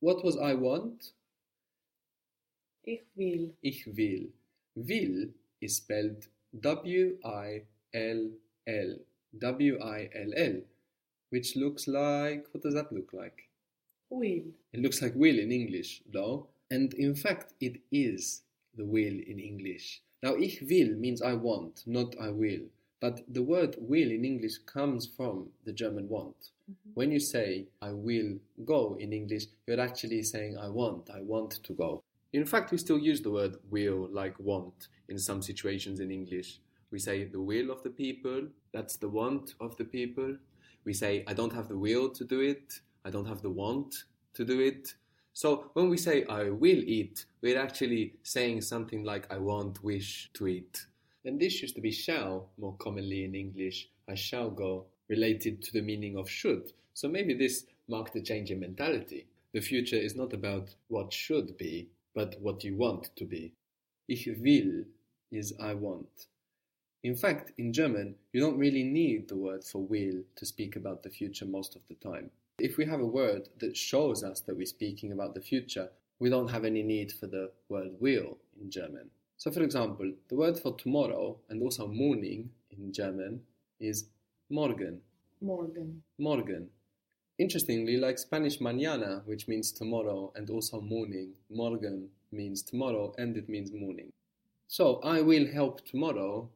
What was I want? Ich will. Ich will. Will is spelled W I L L. W I L L. Which looks like. What does that look like? Will. It looks like will in English, though. And in fact, it is the will in English. Now, ich will means I want, not I will. But the word will in English comes from the German want. Mhm. When you say I will go in English, you're actually saying I want, I want to go. In fact, we still use the word will like want in some situations in English. We say the will of the people, that's the want of the people. We say I don't have the will to do it, I don't have the want to do it. So when we say I will eat, we're actually saying something like I want, wish to eat. And this used to be shall more commonly in English. I shall go, related to the meaning of should. So maybe this marked a change in mentality. The future is not about what should be, but what you want to be. Ich will is I want. In fact, in German, you don't really need the word for will to speak about the future most of the time. If we have a word that shows us that we're speaking about the future, we don't have any need for the word will in German. So, for example, the word for tomorrow and also morning in German is morgen. Morgen. Morgen. Interestingly, like Spanish mañana, which means tomorrow, and also morning, morgen means tomorrow and it means morning. So, I will help tomorrow.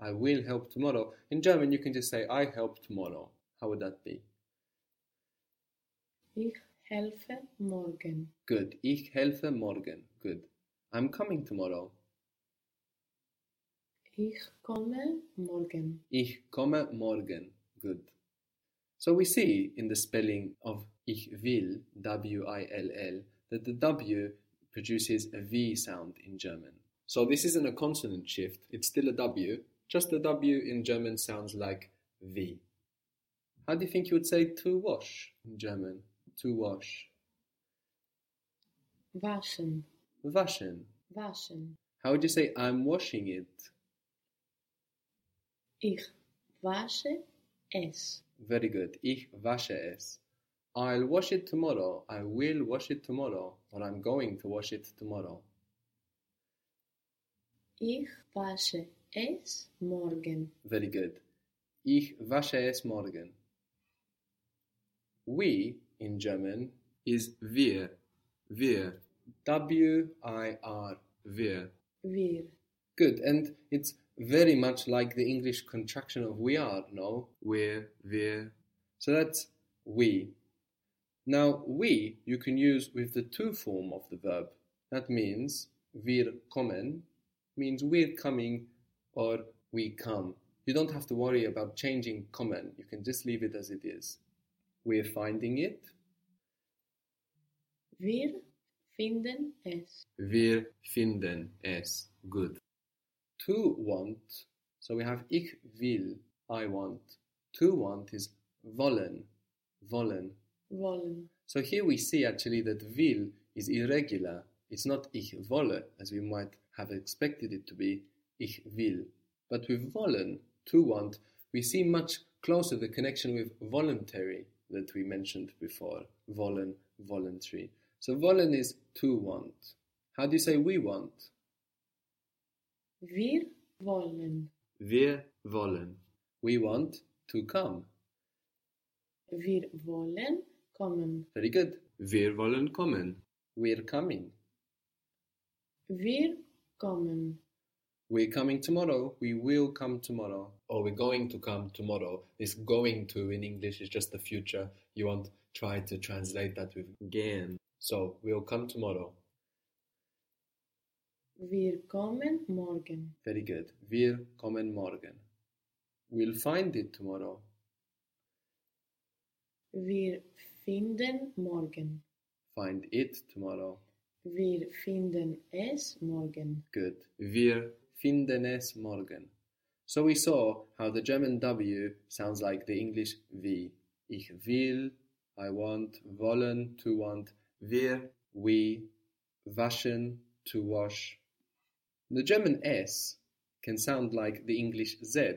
I will help tomorrow. In German, you can just say, I help tomorrow. How would that be? Ich helfe morgen. Good. Ich helfe morgen. Good. I'm coming tomorrow. Ich komme morgen. Ich komme morgen. Good. So we see in the spelling of ich will, W-I-L-L, that the W produces a V sound in German. So this isn't a consonant shift, it's still a W, just the W in German sounds like V. How do you think you would say to wash in German? To wash. Waschen. Waschen. Waschen. How would you say I'm washing it? Ich wasche es. Very good. Ich wasche es. I'll wash it tomorrow. I will wash it tomorrow. Or I'm going to wash it tomorrow. Ich wasche es morgen. Very good. Ich wasche es morgen. We in German is wir. Wir. W I R. Wir. Wir. Good. And it's very much like the English contraction of we are, no? We're, wir. So that's we. Now, we you can use with the to form of the verb. That means wir kommen means we're coming or we come. You don't have to worry about changing kommen. You can just leave it as it is. We're finding it. Wir finden es. Wir finden es. Good. To want. So we have ich will, I want. To want is wollen, wollen. Wollen. So here we see actually that will is irregular. It's not ich wolle, as we might have expected it to be, ich will. But with wollen, to want, we see much closer the connection with voluntary that we mentioned before. Wollen, voluntary. So wollen is to want. How do you say we want? Wir wollen. Wir wollen. We want to come. Wir wollen kommen. Very good. Wir wollen kommen. We're coming. Wir kommen. We're coming tomorrow. We will come tomorrow. Or we're going to come tomorrow. This going to in English is just the future. You won't try to translate that with gehen. So we'll come tomorrow. Wir kommen morgen. Very good. Wir kommen morgen. We'll find it tomorrow. Wir finden morgen. Find it tomorrow. Wir finden es morgen. Good. Wir finden es morgen. So we saw how the German W sounds like the English V. Ich will, I want, wollen, to want, wir, we, waschen, to wash. The German S can sound like the English Z.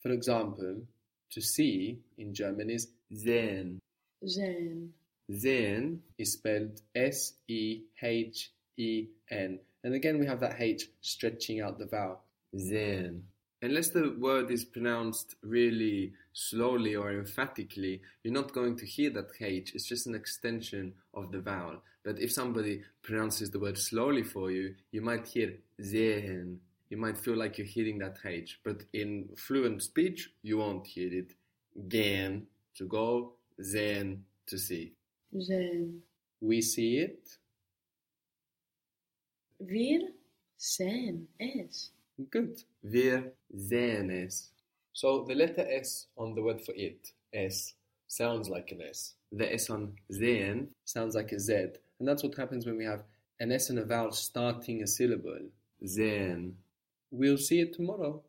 For example, to see in German is sehen. Zijn. Sehen is spelled S E H E N. And again, we have that H stretching out the vowel. Sehen. Unless the word is pronounced really slowly or emphatically, you're not going to hear that H. It's just an extension of the vowel. But if somebody pronounces the word slowly for you, you might hear sehen. You might feel like you're hearing that H. But in fluent speech, you won't hear it. Gehen, to go, sehen, to see. Sehen. We see it. Wir sehen es. Good. Wir sehen es. So the letter S on the word for it, S, sounds like an S. The S on sehen sounds like a Z. And that's what happens when we have an S and a vowel starting a syllable. Sehen. We'll see it tomorrow.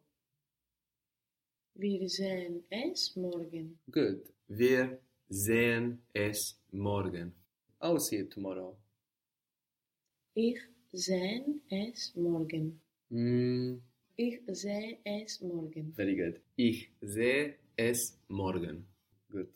Wir sehen es morgen. Good. Wir sehen es morgen. I'll see it tomorrow. Ich sehen es morgen. Mm, Ich sehe es morgen. very good. Ich sehe es morgen. Good.